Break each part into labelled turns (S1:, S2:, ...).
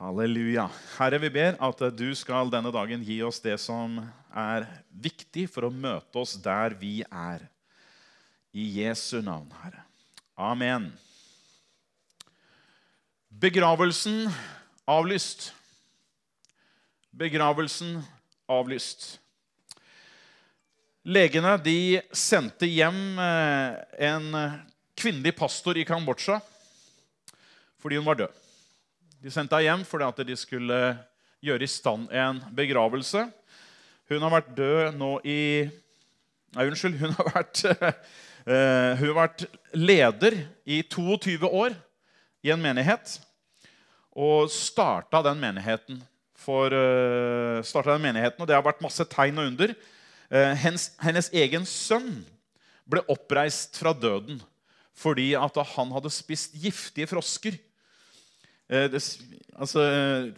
S1: Halleluja. Herre, vi ber at du skal denne dagen gi oss det som er viktig for å møte oss der vi er. I Jesu navn, Herre. Amen. Begravelsen avlyst. Begravelsen avlyst. Legene de sendte hjem eh, en kvinnelig pastor i Kambodsja fordi hun var død. De sendte henne hjem fordi at de skulle gjøre i stand en begravelse. Hun har vært død nå i Nei, unnskyld. Hun har vært, uh, hun har vært leder i 22 år i en menighet. Og starta den menigheten. For, uh, den menigheten, og Det har vært masse tegn og under. Uh, hennes, hennes egen sønn ble oppreist fra døden fordi at han hadde spist giftige frosker. Eh, det, altså,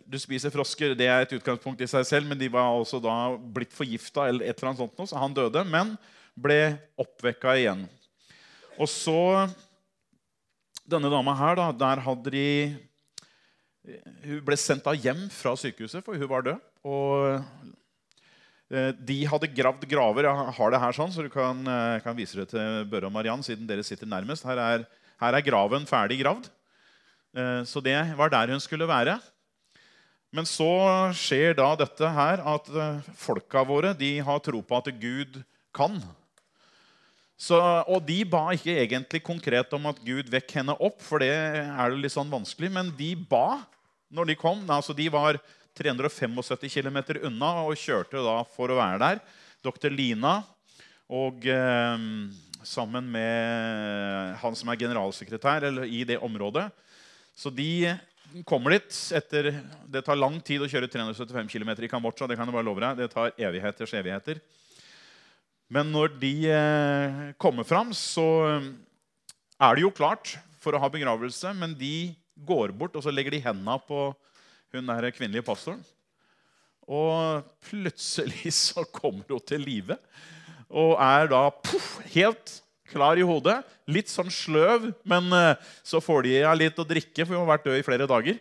S1: du spiser frosker, det er et utgangspunkt i seg selv, men de var også da blitt forgifta, eller et eller annet sånt, så han døde, men ble oppvekka igjen. Og så Denne dama her, da, der hadde de Hun ble sendt av hjem fra sykehuset, for hun var død. Og eh, de hadde gravd graver. Jeg har det her sånn, så du kan, eh, kan vise det til Børre og Mariann, siden dere sitter nærmest. Her er, her er graven ferdig gravd. Eh, så det var der hun skulle være. Men så skjer da dette her at eh, folka våre de har tro på at Gud kan. Så, og de ba ikke egentlig konkret om at Gud vekk henne opp, for det er jo litt sånn vanskelig. Men de ba når de kom. Altså de var 375 km unna og kjørte da for å være der. Dr. Lina og eh, sammen med han som er generalsekretær i det området, så de kommer dit etter Det tar lang tid å kjøre 375 km i Kambodsja. Det kan jeg bare love deg. Det tar evigheters evigheter. Men når de eh, kommer fram, så eh, er det jo klart for å ha begravelse. Men de går bort og så legger de hendene på hun der kvinnelige pastoren. Og plutselig så kommer hun til live og er da puff, helt klar i hodet. Litt sånn sløv, men uh, så får de henne litt å drikke, for hun har vært død i flere dager.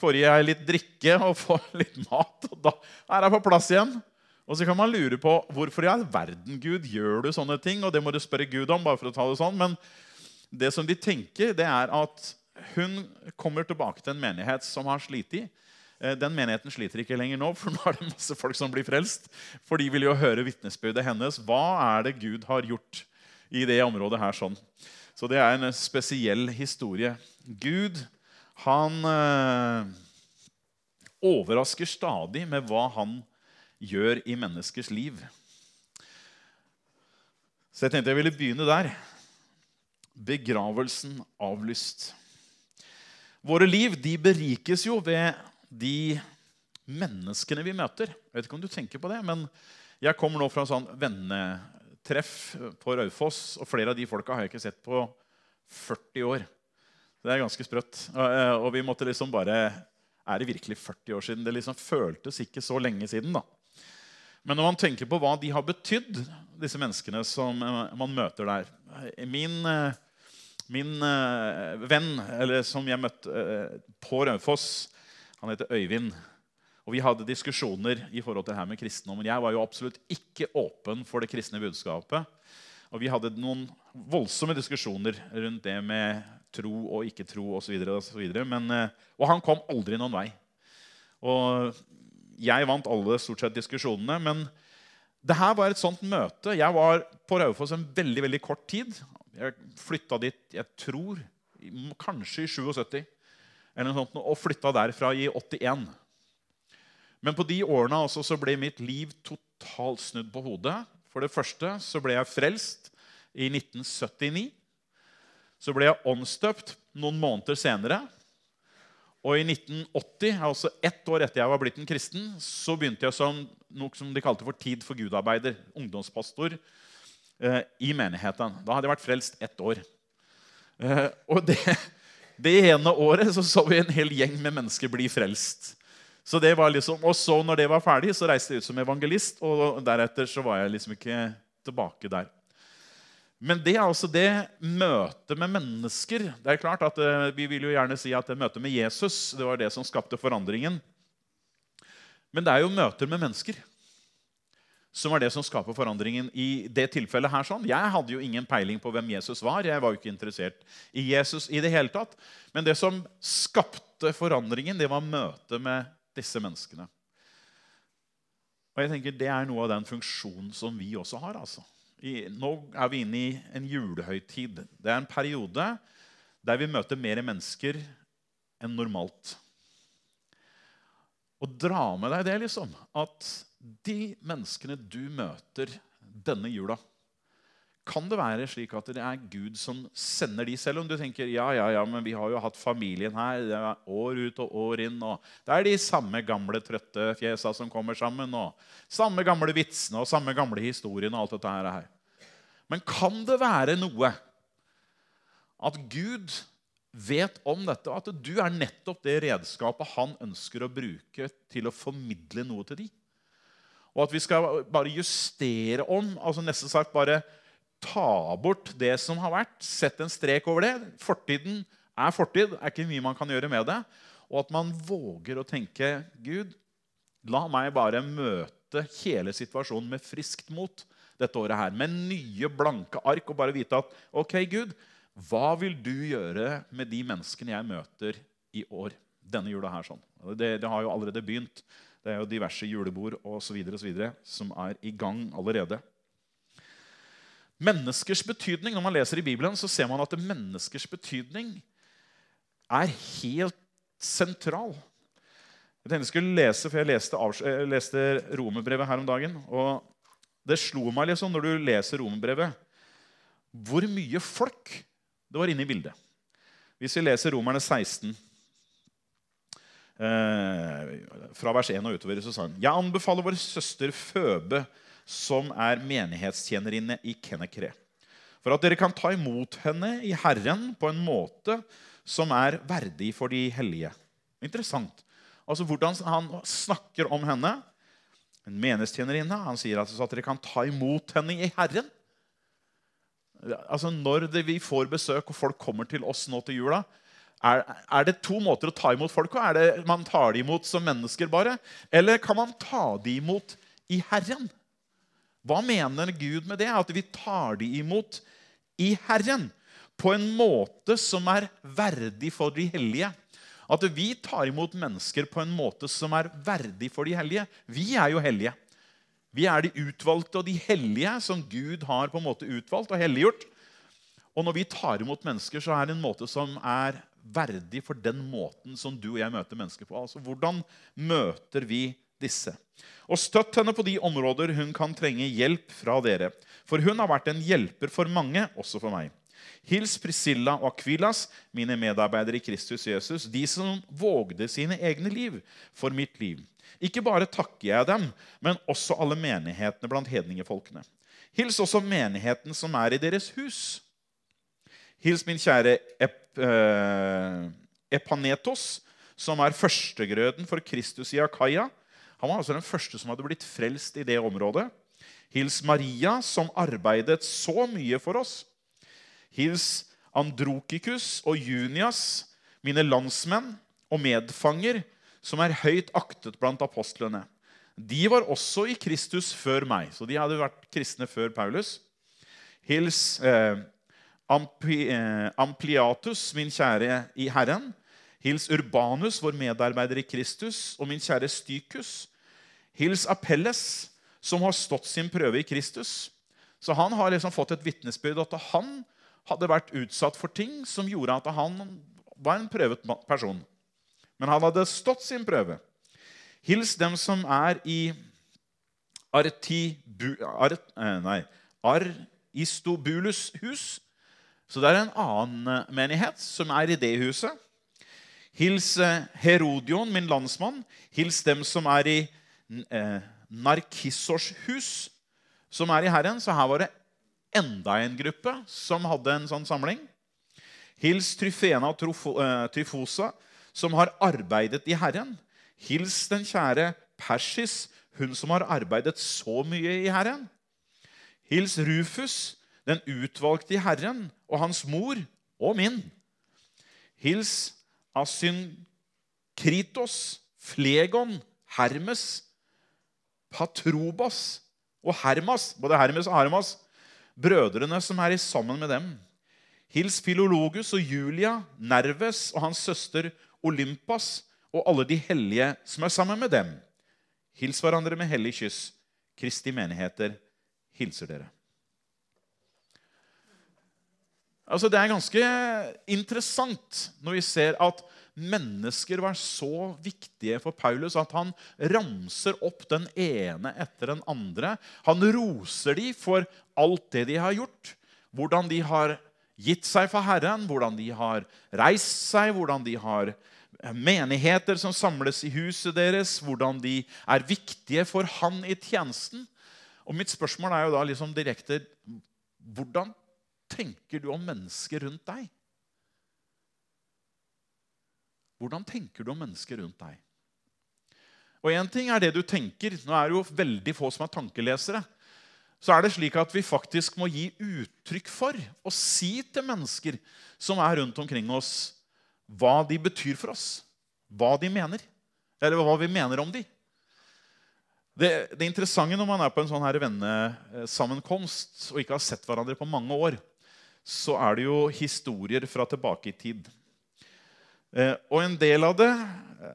S1: Får de henne litt drikke og får litt mat, og da er hun på plass igjen. Og så kan man lure på hvorfor i all verden Gud gjør du sånne ting. Og det må du spørre Gud om. bare for å ta det sånn. Men det som de tenker, det er at hun kommer tilbake til en menighet som har slitt i. Eh, den menigheten sliter ikke lenger nå, for nå er det masse folk som blir frelst. For de vil jo høre vitnesbyrdet hennes. Hva er det Gud har gjort i det området her. sånn. Så det er en spesiell historie. Gud, han eh, overrasker stadig med hva han gjør i menneskers liv. Så jeg tenkte jeg ville begynne der. Begravelsen avlyst. Våre liv de berikes jo ved de menneskene vi møter. Jeg vet ikke om du tenker på det, men jeg kommer nå fra en sånn venne, treff på Raufoss, og flere av de folka har jeg ikke sett på 40 år. Det er ganske sprøtt. Eh, og vi måtte liksom bare Er det virkelig 40 år siden? Det liksom føltes ikke så lenge siden. da. Men når man tenker på hva de har betydd, disse menneskene som eh, man møter der Min, eh, min venn, eller som jeg møtte på Raufoss, han heter Øyvind. Og Vi hadde diskusjoner i forhold til det her med kristendommen. Jeg var jo absolutt ikke åpen for det kristne budskapet. Og vi hadde noen voldsomme diskusjoner rundt det med tro og ikke tro osv. Og, så videre, Men, eh, og han kom aldri noen vei. Og jeg vant alle stort sett diskusjonene. Men det her var et sånt møte. Jeg var på Raufoss en veldig veldig kort tid. Jeg flytta dit jeg tror, kanskje i 77 eller noe sånt, og flytta derfra i 81. Men på de årene også, så ble mitt liv totalt snudd på hodet. For det første så ble jeg frelst i 1979. Så ble jeg åndsdøpt noen måneder senere. Og i 1980, altså ett år etter jeg var blitt en kristen, så begynte jeg som noe som de kalte for Tid for Gud-arbeider. Ungdomspastor eh, i menigheten. Da hadde jeg vært frelst ett år. Eh, og det, det ene året så, så vi en hel gjeng med mennesker bli frelst. Så det var liksom, Og så når det var ferdig, så reiste jeg ut som evangelist. Og deretter så var jeg liksom ikke tilbake der. Men det er altså det møtet med mennesker. Det er klart at eh, Vi vil jo gjerne si at det møtet med Jesus det var det som skapte forandringen. Men det er jo møter med mennesker som er det som skaper forandringen i det tilfellet her. sånn. Jeg hadde jo ingen peiling på hvem Jesus var. Jeg var jo ikke interessert i Jesus i det hele tatt. Men det som skapte forandringen, det var møtet med disse menneskene. Og jeg tenker Det er noe av den funksjonen som vi også har. altså. I, nå er vi inne i en julehøytid. Det er en periode der vi møter mer mennesker enn normalt. Og dra med deg det, liksom. At de menneskene du møter denne jula kan det være slik at det er Gud som sender de, selv om du tenker ja, ja, ja, men vi har jo hatt familien her er år ut og år inn. og Det er de samme gamle, trøtte fjesa som kommer sammen. og Samme gamle vitsene og samme gamle historiene. og alt dette her. Men kan det være noe at Gud vet om dette, og at du er nettopp det redskapet han ønsker å bruke til å formidle noe til de? Og at vi skal bare justere om, altså nesten sagt bare ta bort det som har vært. Sette en strek over det. Fortiden er fortid. Det er ikke mye man kan gjøre med det. Og at man våger å tenke Gud, la meg bare møte hele situasjonen med friskt mot dette året her. Med nye, blanke ark og bare vite at ok, Gud, hva vil du gjøre med de menneskene jeg møter i år? Denne jula her sånn. Det, det har jo allerede begynt. Det er jo diverse julebord osv. som er i gang allerede. Menneskers betydning, Når man leser i Bibelen, så ser man at menneskers betydning er helt sentral. Jeg tenkte jeg skulle lese, for jeg leste, jeg leste romerbrevet her om dagen. og Det slo meg liksom når du leser romerbrevet, hvor mye folk det var inne i bildet. Hvis vi leser Romerne 16 Eh, fra vers 1 og utover så sa han Jeg anbefaler vår søster Føbe, som er menighetstjenerinne i Kennekre, for at dere kan ta imot henne i Herren på en måte som er verdig for de hellige. Interessant. Altså Hvordan han snakker om henne. En menighetstjenerinne. Han sier altså at dere kan ta imot henne i Herren. Altså Når vi får besøk og folk kommer til oss nå til jula, er, er, det to måter å ta imot folk på? Er det man tar dem imot som mennesker bare? Eller kan man ta dem imot i Herren? Hva mener Gud med det? At vi tar dem imot i Herren. På en måte som er verdig for de hellige. At vi tar imot mennesker på en måte som er verdig for de hellige. Vi er jo hellige. Vi er de utvalgte og de hellige som Gud har på en måte utvalgt og helliggjort. Og når vi tar imot mennesker, så er det en måte som er verdig for den måten som du og jeg møter mennesker på. Altså, Hvordan møter vi disse? Og støtt henne på de områder hun kan trenge hjelp fra dere. For hun har vært en hjelper for mange, også for meg. Hils Priscilla og Akvilas, mine medarbeidere i Kristus Jesus, de som vågde sine egne liv for mitt liv. Ikke bare takker jeg dem, men også alle menighetene blant hedningefolkene. Hils også menigheten som er i deres hus. Hils min kjære Ep, eh, Epanetos, som er førstegrøden for Kristus i Akaya. Han var altså den første som hadde blitt frelst i det området. Hils Maria, som arbeidet så mye for oss. Hils Androkikus og Junias, mine landsmenn og medfanger, som er høyt aktet blant apostlene. De var også i Kristus før meg, så de hadde vært kristne før Paulus. Hils eh, Eh, Ampliatus, min kjære i Herren. Hils Urbanus, vår medarbeider i Kristus, og min kjære Stykus. Hils Apelles, som har stått sin prøve i Kristus. Så han har liksom fått et vitnesbyrd at han hadde vært utsatt for ting som gjorde at han var en prøvet person. Men han hadde stått sin prøve. Hils dem som er i Artibu, Art, eh, nei, Aristobulus hus, så det er en annen eh, menighet som er i det huset. Hils eh, Herodion, min landsmann. Hils dem som er i Narkissors hus, som er i Herren. Så her var det enda en gruppe som hadde en sånn samling. Hils Tryfena og eh, Tryfosa, som har arbeidet i Herren. Hils den kjære Persis, hun som har arbeidet så mye i Herren. Hils Rufus, den utvalgte i Herren, og hans mor og min. Hils Asynkritos, Flegon, Hermes, Patrobas og Hermas, både Hermes og Hermas, brødrene som er sammen med dem. Hils Filologus og Julia, Nerves og hans søster Olympas og alle de hellige som er sammen med dem. Hils hverandre med hellig kyss. Kristi menigheter hilser dere. Altså, det er ganske interessant når vi ser at mennesker var så viktige for Paulus at han ramser opp den ene etter den andre. Han roser dem for alt det de har gjort. Hvordan de har gitt seg for Herren, hvordan de har reist seg, hvordan de har menigheter som samles i huset deres, hvordan de er viktige for han i tjenesten. Og mitt spørsmål er jo da liksom direkte Hvordan tenker du om mennesker rundt deg? Hvordan tenker du om mennesker rundt deg? Og Én ting er det du tenker. Nå er det jo veldig få som er tankelesere. Så er det slik at vi faktisk må gi uttrykk for og si til mennesker som er rundt omkring oss, hva de betyr for oss. Hva de mener. Eller hva vi mener om dem. Det, det interessante når man er på en sånn her vennesammenkomst og ikke har sett hverandre på mange år, så er det jo historier fra tilbake i tid. Eh, og en del av det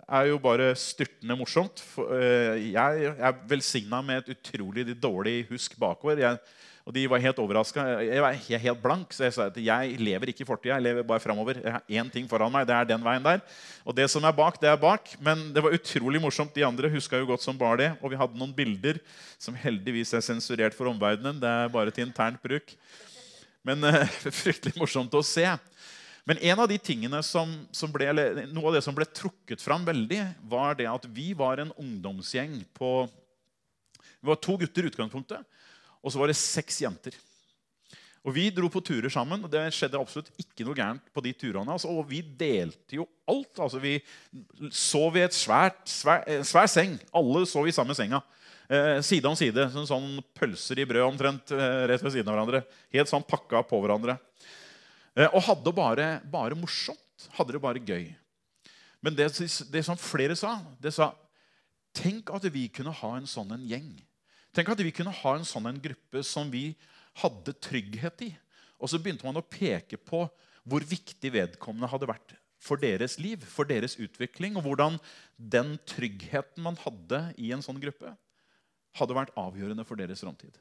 S1: er jo bare styrtende morsomt. Eh, jeg er velsigna med et utrolig dårlig husk bakover. Jeg, og de var helt overraska. Jeg var helt blank, så jeg sa at jeg lever ikke i fortida. Jeg lever bare framover. Jeg har én ting foran meg. Det er den veien der. Og det som er bak, det er bak. Men det var utrolig morsomt. De andre huska jo godt som bare det. Og vi hadde noen bilder som heldigvis er sensurert for omverdenen. Det er bare til internt bruk. Men uh, fryktelig morsomt å se. Men en av de tingene som, som ble, noe av det som ble trukket fram veldig, var det at vi var en ungdomsgjeng på Vi var to gutter i utgangspunktet, og så var det seks jenter. Og Vi dro på turer sammen, og det skjedde absolutt ikke noe gærent på de turene. Altså, og vi delte jo alt. Altså, vi sov i et svært, svær, svær seng. Alle sov i samme senga. Eh, side om side. Sånn, sånn pølser i brød omtrent eh, rett ved siden av hverandre. Helt sånn pakka på hverandre. Eh, og hadde bare, bare morsomt. Hadde det bare gøy. Men det, det, som flere sa, det sa Tenk at vi kunne ha en sånn en gjeng. Tenk at vi kunne ha en sånn en gruppe som vi hadde trygghet i. Og så begynte man å peke på hvor viktig vedkommende hadde vært for deres liv, for deres utvikling, og hvordan den tryggheten man hadde i en sånn gruppe, hadde vært avgjørende for deres framtid.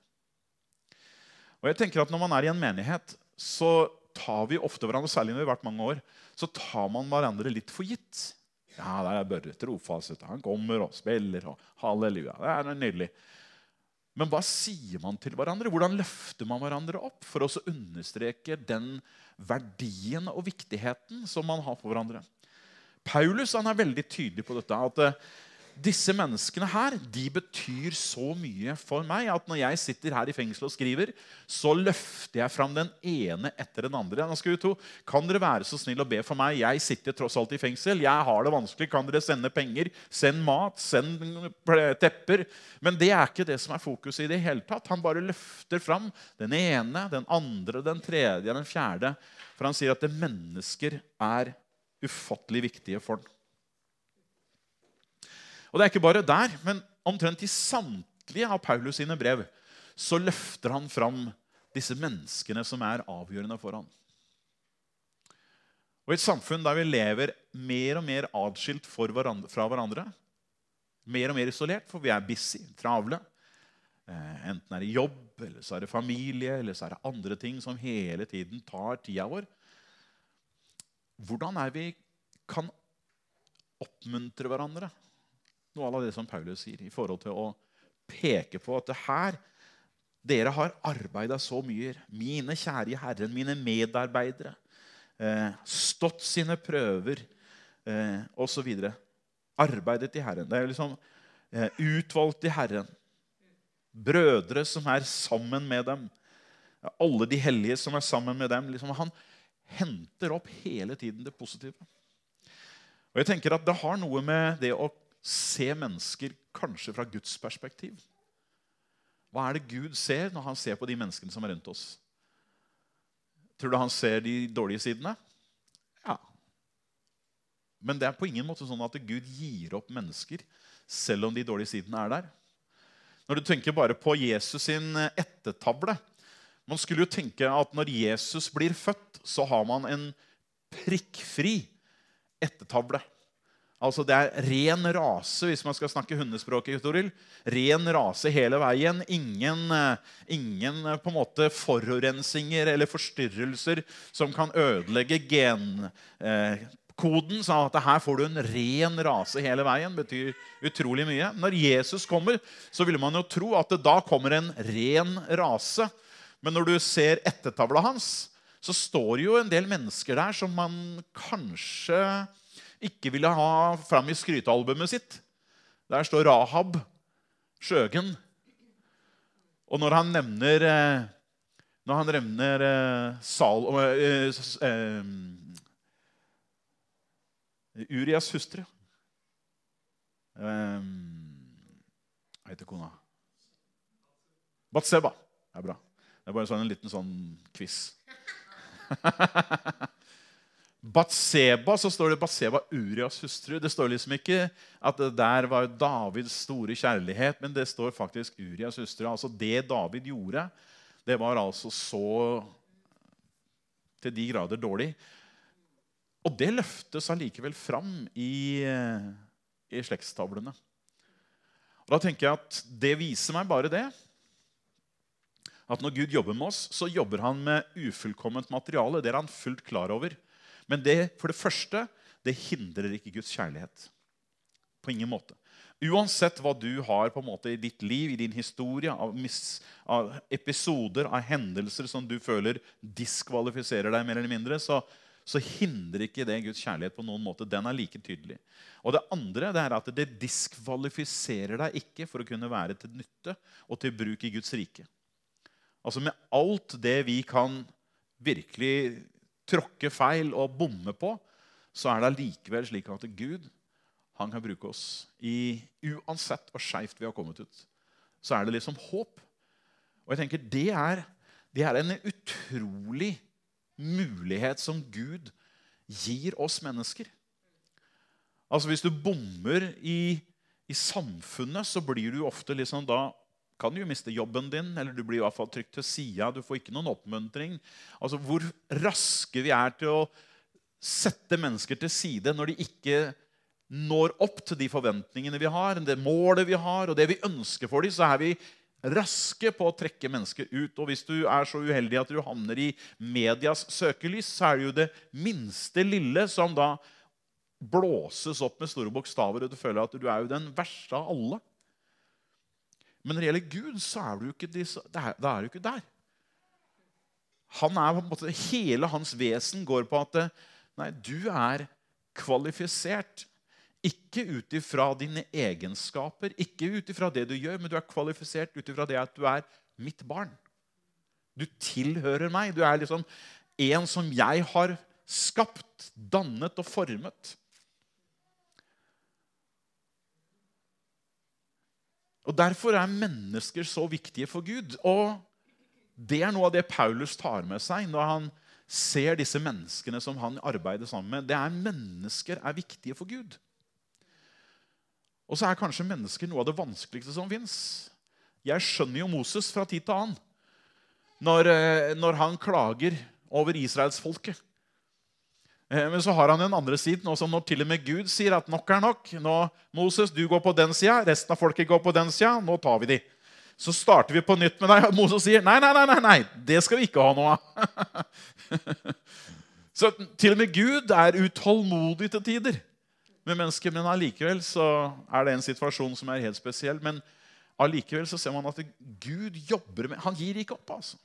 S1: Og jeg tenker at Når man er i en menighet, så tar vi ofte hverandre, særlig når vi har vært mange år, så tar man hverandre litt for gitt. Ja, der er Børre trofast. Han kommer og spiller. og Halleluja. Det er nydelig. Men hva sier man til hverandre? Hvordan løfter man hverandre opp for å understreke den verdien og viktigheten som man har for hverandre? Paulus er veldig tydelig på dette. at disse menneskene her, de betyr så mye for meg at når jeg sitter her i fengsel og skriver, så løfter jeg fram den ene etter den andre. Nå skal vi to, Kan dere være så snill å be for meg? Jeg sitter tross alt i fengsel. Jeg har det vanskelig. Kan dere sende penger? Send mat? Send tepper? Men det er ikke det som er fokuset i det hele tatt. Han bare løfter fram den ene, den andre, den tredje, den fjerde. For han sier at det mennesker er ufattelig viktige for ham. Og det er ikke bare der, men omtrent i samtlige av Paulus sine brev så løfter han fram disse menneskene som er avgjørende for ham. Og I et samfunn der vi lever mer og mer atskilt fra hverandre, mer og mer isolert, for vi er busy, travle eh, Enten er det jobb, eller så er det familie, eller så er det andre ting som hele tiden tar tida vår. Hvordan er vi kan oppmuntre hverandre noe av det som Paulus sier, i forhold til å peke på at det her dere har arbeida så mye. Mine kjære herrer, mine medarbeidere. Eh, stått sine prøver eh, osv. Arbeidet i Herren. Det er liksom eh, utvalgt i Herren. Brødre som er sammen med dem. Alle de hellige som er sammen med dem. Liksom, han henter opp hele tiden det positive. Og jeg tenker at Det har noe med det å se mennesker kanskje fra Guds perspektiv. Hva er det Gud ser når han ser på de menneskene som er rundt oss? Tror du han ser de dårlige sidene? Ja. Men det er på ingen måte sånn at Gud gir opp mennesker selv om de dårlige sidene er der. Når du tenker bare på Jesus sin ettertavle Man skulle jo tenke at når Jesus blir født, så har man en prikkfri ettertavle. Altså Det er ren rase, hvis man skal snakke hundespråket. Toril. Ren rase hele veien. Ingen, eh, ingen eh, på en måte forurensinger eller forstyrrelser som kan ødelegge genkoden. Eh, at her får du en ren rase hele veien. betyr utrolig mye. Når Jesus kommer, så ville man jo tro at det da kommer en ren rase. Men når du ser ettertavla hans, så står jo en del mennesker der som man kanskje ikke ville ha fram i skrytealbumet sitt. Der står Rahab Sjøgen. Og når han nevner eh, Når han nevner eh, Sal, uh, Urias hustru Hva heter kona? Batseba. Det er bra. Det er bare sånn en liten sånn quiz. Batseba, så står det Batseba Urias hustru. Det står liksom ikke at det der var Davids store kjærlighet, men det står faktisk Urias hustru. Altså Det David gjorde, det var altså så til de grader dårlig. Og det løftes allikevel fram i, i slektstavlene. Og Da tenker jeg at det viser meg bare det. At når Gud jobber med oss, så jobber han med ufullkomment materiale. Det er han fullt klar over. Men det, for det første, det hindrer ikke Guds kjærlighet. På ingen måte. Uansett hva du har på en måte i ditt liv, i din historie, av, mis, av episoder, av hendelser som du føler diskvalifiserer deg mer eller mindre, så, så hindrer ikke det Guds kjærlighet på noen måte. Den er like tydelig. Og Det andre det er at det diskvalifiserer deg ikke for å kunne være til nytte og til bruk i Guds rike. Altså Med alt det vi kan virkelig tråkke feil og bomme på, så er det allikevel slik at Gud han kan bruke oss i uansett hvor skeivt vi har kommet ut. Så er det liksom håp. Og jeg tenker det er, det er en utrolig mulighet som Gud gir oss mennesker. Altså Hvis du bommer i, i samfunnet, så blir du ofte liksom da kan jo miste jobben din, eller du blir i hvert fall trykt til sida. Du får ikke noen oppmuntring. Altså, Hvor raske vi er til å sette mennesker til side når de ikke når opp til de forventningene vi har, det målet vi har, og det vi ønsker for dem, så er vi raske på å trekke mennesker ut. Og hvis du er så uheldig at du havner i medias søkelys, så er det jo det minste lille som da blåses opp med store bokstaver, og du føler at du er jo den verste av alle. Men når det gjelder Gud, så er du ikke, da er du ikke der. Han er på en måte, Hele hans vesen går på at nei, du er kvalifisert. Ikke ut ifra dine egenskaper, ikke ut ifra det du gjør, men du er kvalifisert ut ifra det at du er mitt barn. Du tilhører meg. Du er liksom en som jeg har skapt, dannet og formet. Og Derfor er mennesker så viktige for Gud. Og det er noe av det Paulus tar med seg når han ser disse menneskene som han arbeider sammen med. Det er Mennesker er viktige for Gud. Og så er kanskje mennesker noe av det vanskeligste som fins. Jeg skjønner jo Moses fra tid til annen når, eh, når han klager over israelsfolket. Eh, men så har han den andre siden, også når til og med Gud sier at nok er nok. Nå, Moses, du går på den sida, resten av folket går på den sida. Nå tar vi de. Så starter vi på nytt med deg, og Moses sier nei, nei, nei, nei, nei, det skal vi ikke ha noe av. så til og med Gud er utålmodig til tider med mennesker. Men allikevel så er det en situasjon som er helt spesiell. Men allikevel så ser man at Gud jobber med Han gir ikke opp, altså.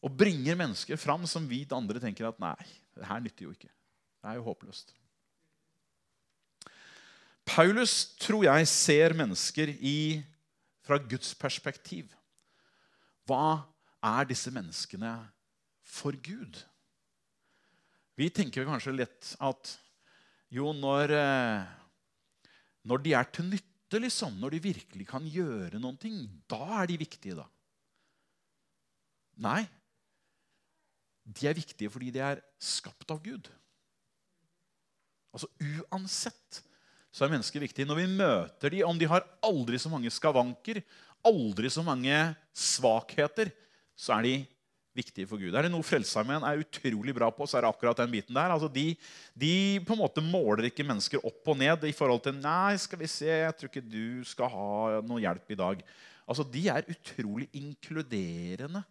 S1: Og bringer mennesker fram som vi andre tenker at nei, det her nytter jo ikke. Det er jo håpløst. Paulus tror jeg ser mennesker i, fra Guds perspektiv. Hva er disse menneskene for Gud? Vi tenker kanskje lett at jo, når, eh, når de er til nytte, liksom, når de virkelig kan gjøre noe, da er de viktige, da. Nei, de er viktige fordi de er skapt av Gud. Altså Uansett så er mennesker viktige. Når vi møter dem, om de har aldri så mange skavanker, aldri så mange svakheter, så er de viktige for Gud. Er det noe Frelsesarmeen er utrolig bra på, så er det akkurat den biten der. Altså de, de, på en måte måler ikke mennesker opp og ned i forhold til Nei, skal vi se, jeg tror ikke du skal ha noe hjelp i dag. Altså, De er utrolig inkluderende,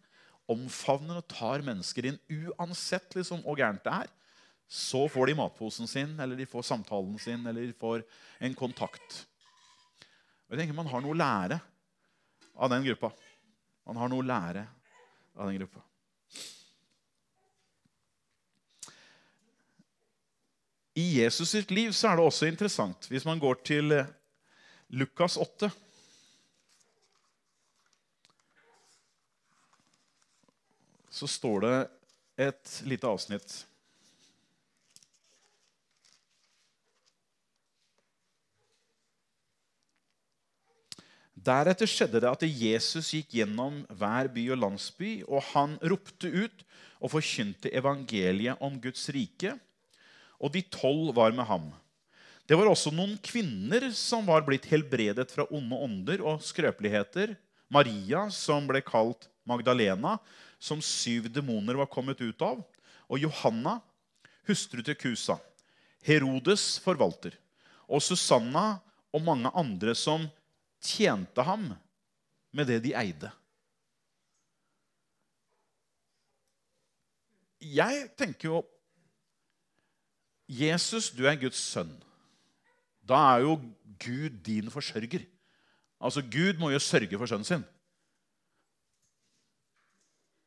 S1: omfavnende og tar mennesker inn uansett liksom, hvor gærent det er. Så får de matposen sin, eller de får samtalen sin, eller de får en kontakt. Jeg tenker Man har noe å lære av den gruppa. Man har noe å lære av den gruppa. I Jesus sitt liv så er det også interessant hvis man går til eh, Lukas 8. Så står det et lite avsnitt. Deretter skjedde det at Jesus gikk gjennom hver by og landsby, og han ropte ut og forkynte evangeliet om Guds rike, og de tolv var med ham. Det var også noen kvinner som var blitt helbredet fra onde ånder og skrøpeligheter. Maria, som ble kalt Magdalena, som syv demoner var kommet ut av. Og Johanna, hustru til Kusa. Herodes forvalter. Og Susanna og mange andre som tjente ham med det de eide. Jeg tenker jo Jesus, du er Guds sønn. Da er jo Gud din forsørger. Altså, Gud må jo sørge for sønnen sin.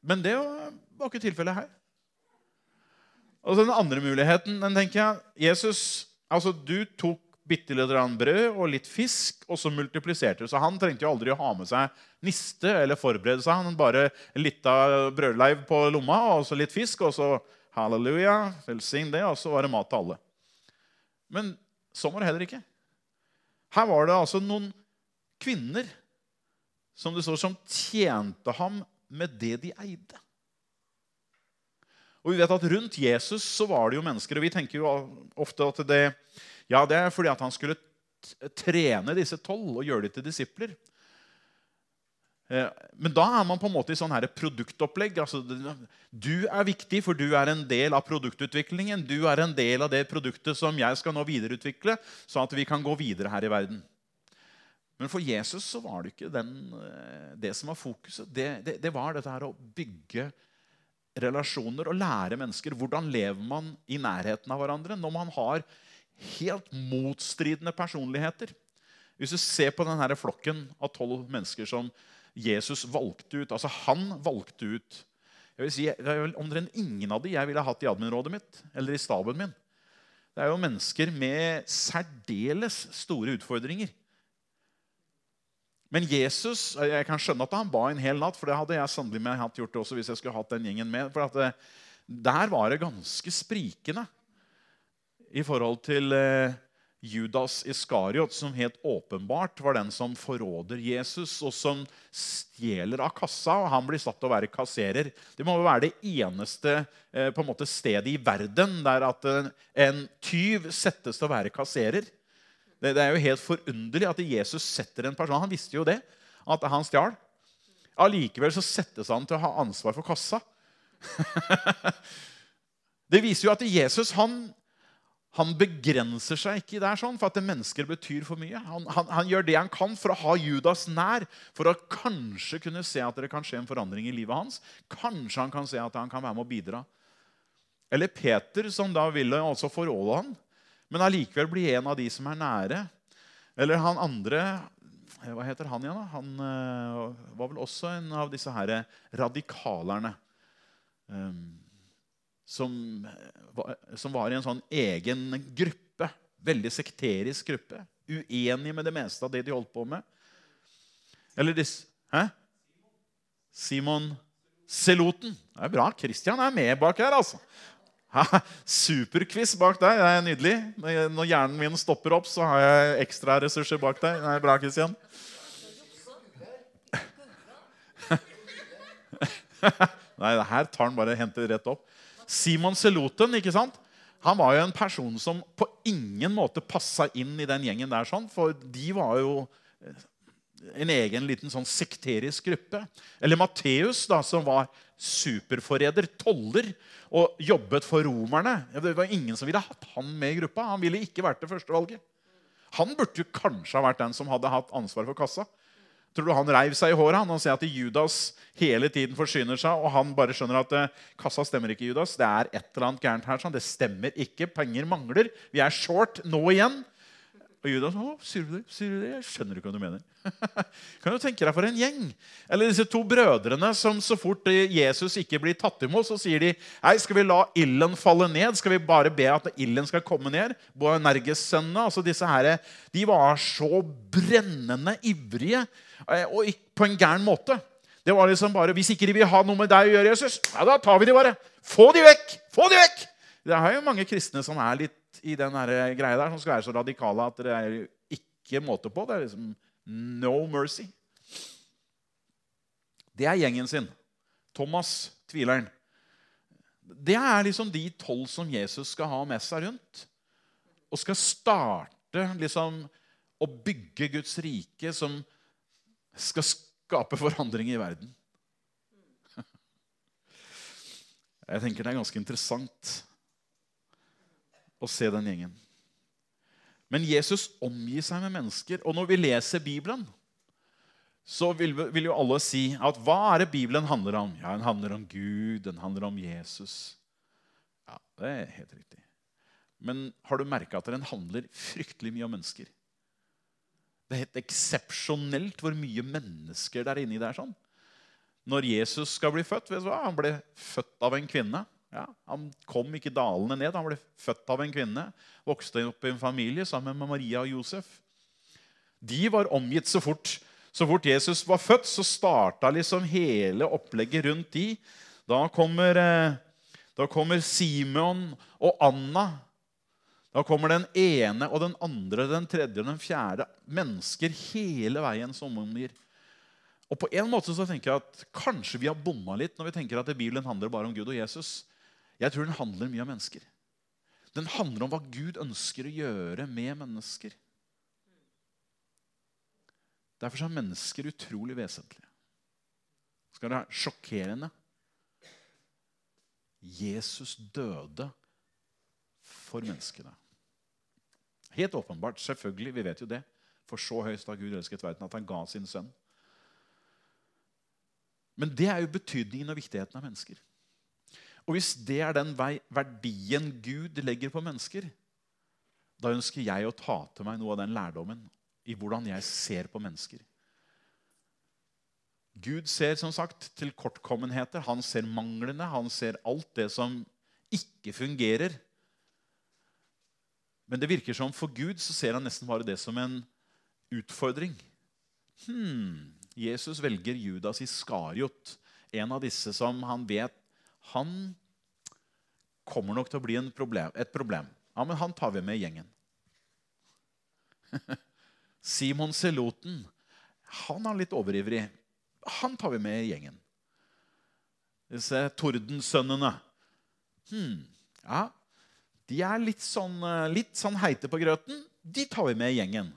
S1: Men det var ikke tilfellet her. Og Den andre muligheten den tenker jeg, Jesus, altså Du tok bitte litt brød og litt fisk, og så multipliserte du. Så han trengte jo aldri å ha med seg niste eller forberede seg. Han bare litt av brødleiv på lomma og så litt fisk, og så halleluja, velsign det, og så var det mat til alle. Men sånn var det heller ikke. Her var det altså noen kvinner som det står som tjente ham med det de eide. Og vi vet at Rundt Jesus så var det jo mennesker, og vi tenker jo ofte at det ja, det er fordi at han skulle trene disse tolv og gjøre dem til disipler. Eh, men da er man på en måte i sånn her produktopplegg. Altså, du er viktig, for du er en del av produktutviklingen. Du er en del av det produktet som jeg skal nå videreutvikle, sånn at vi kan gå videre her i verden. Men for Jesus så var det ikke den, eh, det som var fokuset. Det, det, det var dette her å bygge relasjoner og lære mennesker hvordan lever man i nærheten av hverandre når man har helt motstridende personligheter. Hvis du ser på denne flokken av tolv mennesker som Jesus valgte ut altså Han valgte ut jeg vil si, Det er ingen av de jeg ville hatt i adminrådet mitt eller i staben min. Det er jo mennesker med særdeles store utfordringer. Men Jesus Jeg kan skjønne at han ba en hel natt, for det hadde jeg sannelig med hatt gjort det også hvis jeg skulle hatt den gjengen med. For det, der var det ganske sprikende i forhold til eh, Judas Iskariot, som helt åpenbart var den som forråder Jesus, og som stjeler av kassa. og Han blir satt til å være kasserer. Det må være det eneste eh, en måte stedet i verden der at eh, en tyv settes til å være kasserer. Det, det er jo helt forunderlig at Jesus setter en person Han visste jo det, at han stjal. Allikevel så settes han til å ha ansvar for kassa. det viser jo at Jesus han han begrenser seg ikke der sånn, for at mennesker betyr for mye. Han, han, han, gjør det han kan for å ha Judas nær, for å kanskje kunne se at det kan skje en forandring i livet hans. Kanskje han kan se at han kan være med å bidra. Eller Peter, som da ville også forråde han, men allikevel bli en av de som er nære. Eller han andre Hva heter han igjen? da? Han uh, var vel også en av disse her radikalerne. Um, som, som, var i en sånn egen gruppe. Veldig sekterisk gruppe. Uenig med det meste av det de holdt på med. Eller disse Hæ? Simon Seloten. Det er bra. Christian er med bak her, altså. Superquiz bak deg. Det er nydelig. Når hjernen min stopper opp, så har jeg ekstra ressurser bak deg. Det er bra, Christian. Nei, det her tar han bare henter rett opp. Simon Seloten, ikke sant? Han var jo en person som på ingen måte passa inn i den gjengen der. sånn, For de var jo en egen liten sånn sekterisk gruppe. Eller Matteus, som var superforræder, toller, og jobbet for romerne. Det var ingen som ville hatt han med i gruppa. Han ville ikke vært det første valget. Han burde jo kanskje ha vært den som hadde hatt ansvar for kassa. Tror du han reiv seg i håret han, og ser at Judas hele tiden forsyner seg, og han bare skjønner at eh, kassa stemmer ikke, Judas. Det er et eller annet gærent her. Sånn. Det stemmer ikke. Penger mangler. Vi er short nå igjen. Og Judas å, sier du det? Sier du det? Jeg skjønner ikke hva du mener. kan du tenke deg for en gjeng? Eller disse to brødrene som så fort Jesus ikke blir tatt imot, så sier de Nei, skal vi la ilden falle ned? Skal vi bare be at ilden skal komme ned? Boanerges-sønnene, altså disse her, de var så brennende ivrige, eh, og på en gæren måte. Det var liksom bare, Hvis ikke de vil ha noe med deg å gjøre, Jesus, ja, da tar vi de bare. Få de vekk! Få de vekk! Det er jo mange kristne som er litt i den greia der, som skal være så radikale at det er ikke måte på. Det er liksom no mercy. Det er gjengen sin. Thomas, tvileren. Det er liksom de tolv som Jesus skal ha med seg rundt. Og skal starte liksom å bygge Guds rike, som skal skape forandring i verden. Jeg tenker det er ganske interessant å se den gjengen. Men Jesus omgir seg med mennesker. Og når vi leser Bibelen, så vil, vil, jo alle si at hva er det Bibelen handler om? Ja, Den handler om Gud, den handler om Jesus. Ja, det er helt riktig. Men har du merka at den handler fryktelig mye om mennesker? Det er helt eksepsjonelt hvor mye mennesker der inni er sånn. Når Jesus skal bli født vet du hva? Han ble født av en kvinne. Ja, han kom ikke dalende ned. Han ble født av en kvinne. Vokste opp i en familie sammen med Maria og Josef. De var omgitt så fort. Så fort Jesus var født, så starta liksom hele opplegget rundt de. Da kommer, eh, da kommer Simon og Anna. Da kommer den ene og den andre, den tredje og den fjerde. Mennesker hele veien som omgir. Og på en måte så tenker jeg at Kanskje vi har bomma litt når vi tenker at Bibelen handler bare om Gud og Jesus. Jeg tror den handler mye om mennesker. Den handler om hva Gud ønsker å gjøre med mennesker. Derfor er mennesker utrolig vesentlige. Skal det være sjokkerende? Jesus døde for menneskene. Helt åpenbart. Selvfølgelig. Vi vet jo det. For så høyst har Gud elsket verden at han ga sin sønn. Men det er jo betydningen og viktigheten av mennesker. Og hvis det er den verdien Gud legger på mennesker, da ønsker jeg å ta til meg noe av den lærdommen i hvordan jeg ser på mennesker. Gud ser som sagt til kortkommenheter. Han ser manglene. Han ser alt det som ikke fungerer. Men det virker som for Gud så ser han nesten bare det som en utfordring. Hmm, Jesus velger Judas Iskariot, en av disse som han vet han kommer nok til å bli problem, et problem. Ja, men han tar vi med i gjengen. Simon Seloten, han er litt overivrig. Han tar vi med i gjengen. Disse Tordensønnene hmm, ja, De er litt sånn, eh, litt sånn heite på grøten. De tar vi med i gjengen.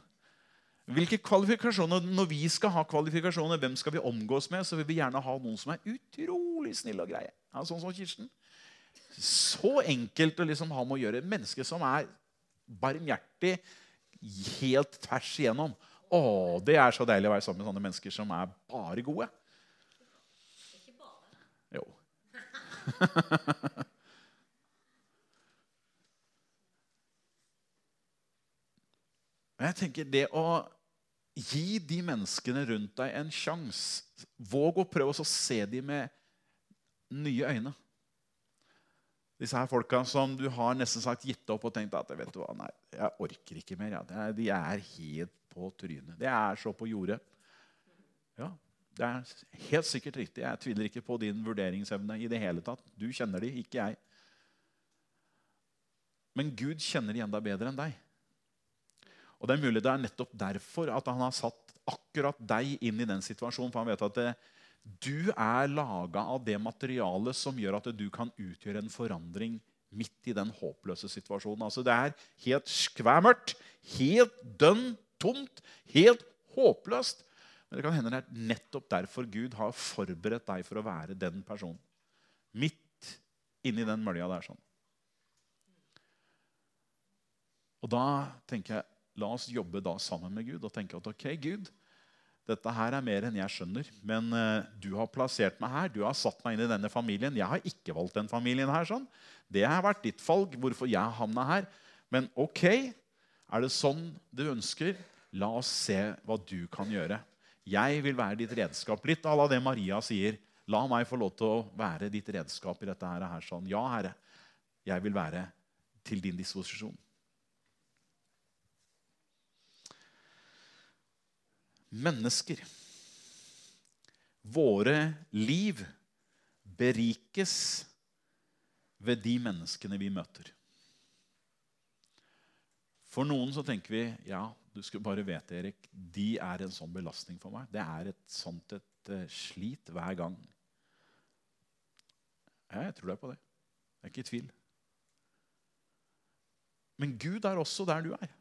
S1: Hvilke kvalifikasjoner, Når vi skal ha kvalifikasjoner, hvem skal vi omgås med, så vil vi gjerne ha noen som er utrolig snille og greie. Ja, sånn som Kirsten. Så enkelt å liksom ha med å gjøre. Et menneske som er barmhjertig helt tvers igjennom. Å, det er så deilig å være sammen med sånne mennesker som er bare gode. Ikke bare. Jo. jeg tenker det å Gi de menneskene rundt deg en sjanse. Våg å prøve å se dem med nye øyne. Disse her folka som du har nesten sagt gitt opp og tenkt at vet du hva, nei, jeg orker ikke mer. Ja. De er helt på trynet. Det er så på jordet. Ja, det er helt sikkert riktig. Jeg tviler ikke på din vurderingsevne i det hele tatt. Du kjenner de, ikke jeg. Men Gud kjenner de enda bedre enn deg. Og Det er mulig det er nettopp derfor at han har satt akkurat deg inn i den situasjonen. For han vet at det, Du er laga av det materialet som gjør at du kan utgjøre en forandring midt i den håpløse situasjonen. Altså Det er helt skvæmørkt, helt dønn tomt, helt håpløst. Men det kan hende det er nettopp derfor Gud har forberedt deg for å være den personen. Midt inni den mølja der. sånn. Og da tenker jeg, La oss jobbe da sammen med Gud og tenke at ok, Gud, dette her er mer enn jeg skjønner. Men uh, du har plassert meg her. Du har satt meg inn i denne familien. Jeg har ikke valgt den familien her. sånn. Det har vært ditt valg, hvorfor jeg havna her. Men ok, er det sånn du ønsker? La oss se hva du kan gjøre. Jeg vil være ditt redskap. Litt av det Maria sier. La meg få lov til å være ditt redskap i dette her. sånn. Ja, Herre, jeg vil være til din disposisjon. Mennesker. Våre liv berikes ved de menneskene vi møter. For noen så tenker vi ja, du skulle bare vite, Erik, de er en sånn belastning for meg. Det er et sånt et uh, slit hver gang. Ja, jeg tror deg på det. Jeg er ikke i tvil. Men Gud er også der du er.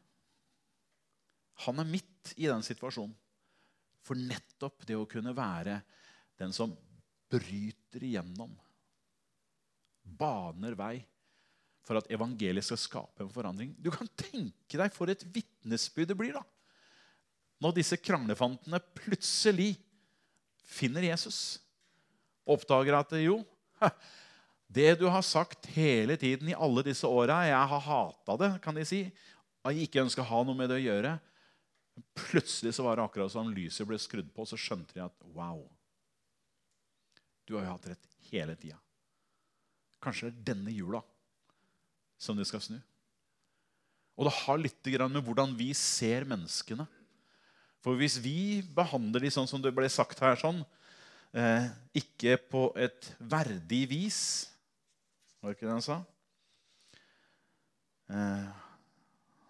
S1: Han er midt i den situasjonen. For nettopp det å kunne være den som bryter igjennom, baner vei for at evangeliet skal skape en forandring. Du kan tenke deg for et vitnesbyrd det blir da. når disse kranglefantene plutselig finner Jesus og oppdager at jo, det du har sagt hele tiden i alle disse åra Jeg har hata det, kan de si. Jeg ikke ønsker å ha noe med det å gjøre. Plutselig så var det akkurat som lyset ble skrudd på, så skjønte de at wow. Du har jo hatt rett hele tida. Kanskje det er denne jula som det skal snu. Og det har litt med hvordan vi ser menneskene. For hvis vi behandler de sånn som det ble sagt her, sånn, eh, ikke på et verdig vis Var det ikke det han sa? Eh,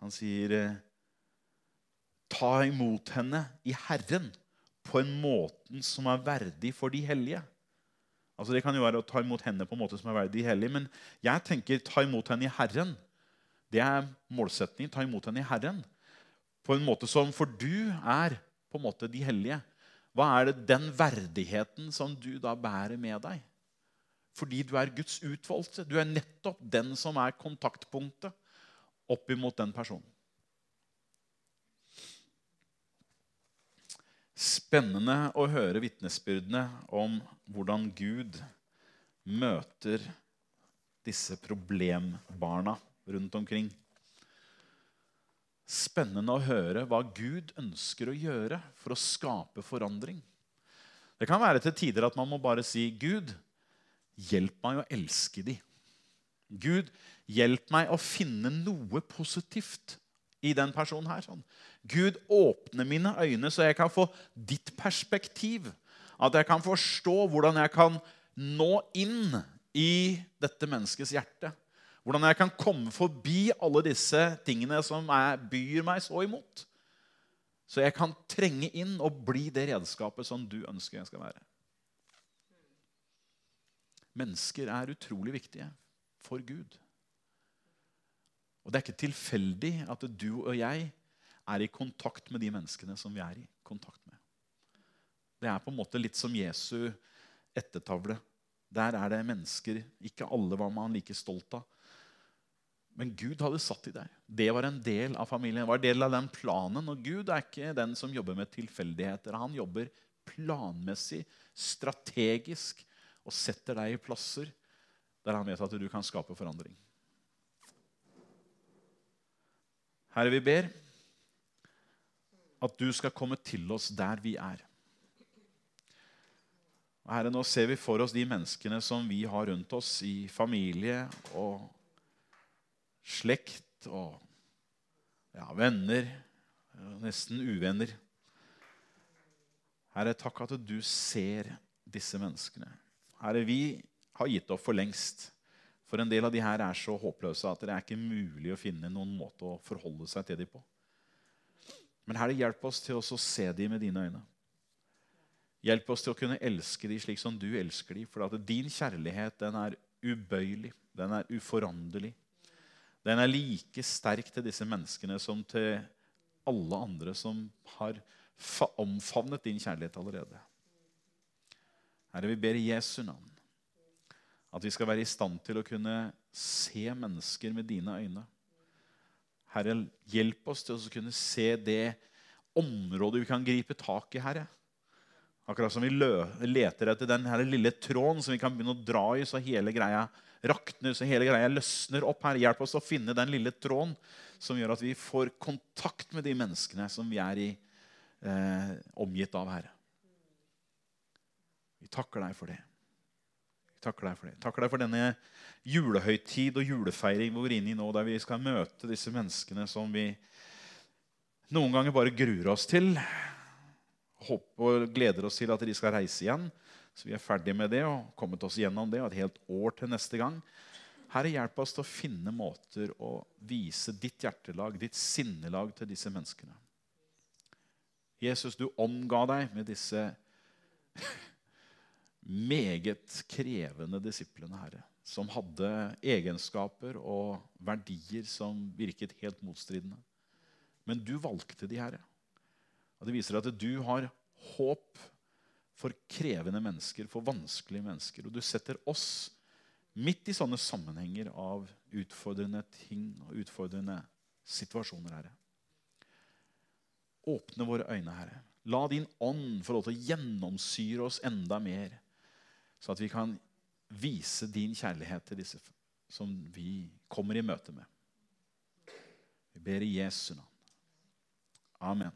S1: han sier eh, ta imot henne i Herren på en måte som er verdig for de hellige. Altså Det kan jo være å ta imot henne på en måte som er verdig de hellige. Men jeg tenker ta imot henne i Herren. Det er målsetningen. Ta imot henne i Herren. På en måte som For du er på en måte de hellige. Hva er det den verdigheten som du da bærer med deg? Fordi du er Guds utvalgte. Du er nettopp den som er kontaktpunktet opp imot den personen. Spennende å høre vitnesbyrdene om hvordan Gud møter disse problembarna rundt omkring. Spennende å høre hva Gud ønsker å gjøre for å skape forandring. Det kan være til tider at man må bare si, 'Gud, hjelp meg å elske de'. Gud, hjelp meg å finne noe positivt i den personen her. Sånn. Gud, åpne mine øyne, så jeg kan få ditt perspektiv. At jeg kan forstå hvordan jeg kan nå inn i dette menneskets hjerte. Hvordan jeg kan komme forbi alle disse tingene som jeg byr meg så imot. Så jeg kan trenge inn og bli det redskapet som du ønsker jeg skal være. Mennesker er utrolig viktige for Gud. Og det er ikke tilfeldig at du og jeg er i kontakt med de menneskene som vi er i kontakt med. Det er på en måte litt som Jesu ettertavle. Der er det mennesker Ikke alle var man like stolt av. Men Gud hadde satt de der. Det var en del av familien. Var en del av den planen. Og Gud er ikke den som jobber med tilfeldigheter. Han jobber planmessig, strategisk, og setter deg i plasser der han vet at du kan skape forandring. Herre, vi ber at du skal komme til oss der vi er. Herre, nå ser vi for oss de menneskene som vi har rundt oss i familie og slekt og ja, venner, nesten uvenner. Herre, takk at du ser disse menneskene. Herre, vi har gitt opp for lengst. For en del av de her er så håpløse at det er ikke mulig å finne noen måte å forholde seg til dem på. Men Herre, hjelp oss til å se dem med dine øyne. Hjelp oss til å kunne elske dem slik som du elsker dem. For din kjærlighet den er ubøyelig, den er uforanderlig. Den er like sterk til disse menneskene som til alle andre som har omfavnet din kjærlighet allerede. Herre, vi ber i Jesu navn at vi skal være i stand til å kunne se mennesker med dine øyne. Herre, hjelp oss til å kunne se det området vi kan gripe tak i, Herre. Akkurat som vi leter etter den her lille tråden som vi kan begynne å dra i, så hele greia rakner, så hele greia løsner opp. her. Hjelp oss å finne den lille tråden som gjør at vi får kontakt med de menneskene som vi er i, eh, omgitt av, Herre. Vi takker deg for det. Takker deg for det. Takker deg for denne julehøytid og julefeiring hvor vi er inne i nå, der vi skal møte disse menneskene som vi noen ganger bare gruer oss til. Håper og gleder oss til at de skal reise igjen. Så vi er ferdige med det og kommet oss gjennom det. og et helt år til neste gang. Herre, hjelp oss til å finne måter å vise ditt hjertelag, ditt sinnelag, til disse menneskene. Jesus, du omga deg med disse meget krevende disiplene, Herre. Som hadde egenskaper og verdier som virket helt motstridende. Men du valgte de, Herre. Og Det viser at du har håp for krevende mennesker, for vanskelige mennesker. Og du setter oss midt i sånne sammenhenger av utfordrende ting og utfordrende situasjoner, Herre. Åpne våre øyne, Herre. La din ånd få lov til å gjennomsyre oss enda mer, så at vi kan vise din kjærlighet til disse som vi kommer i møte med. Vi ber i Jesu navn. Amen.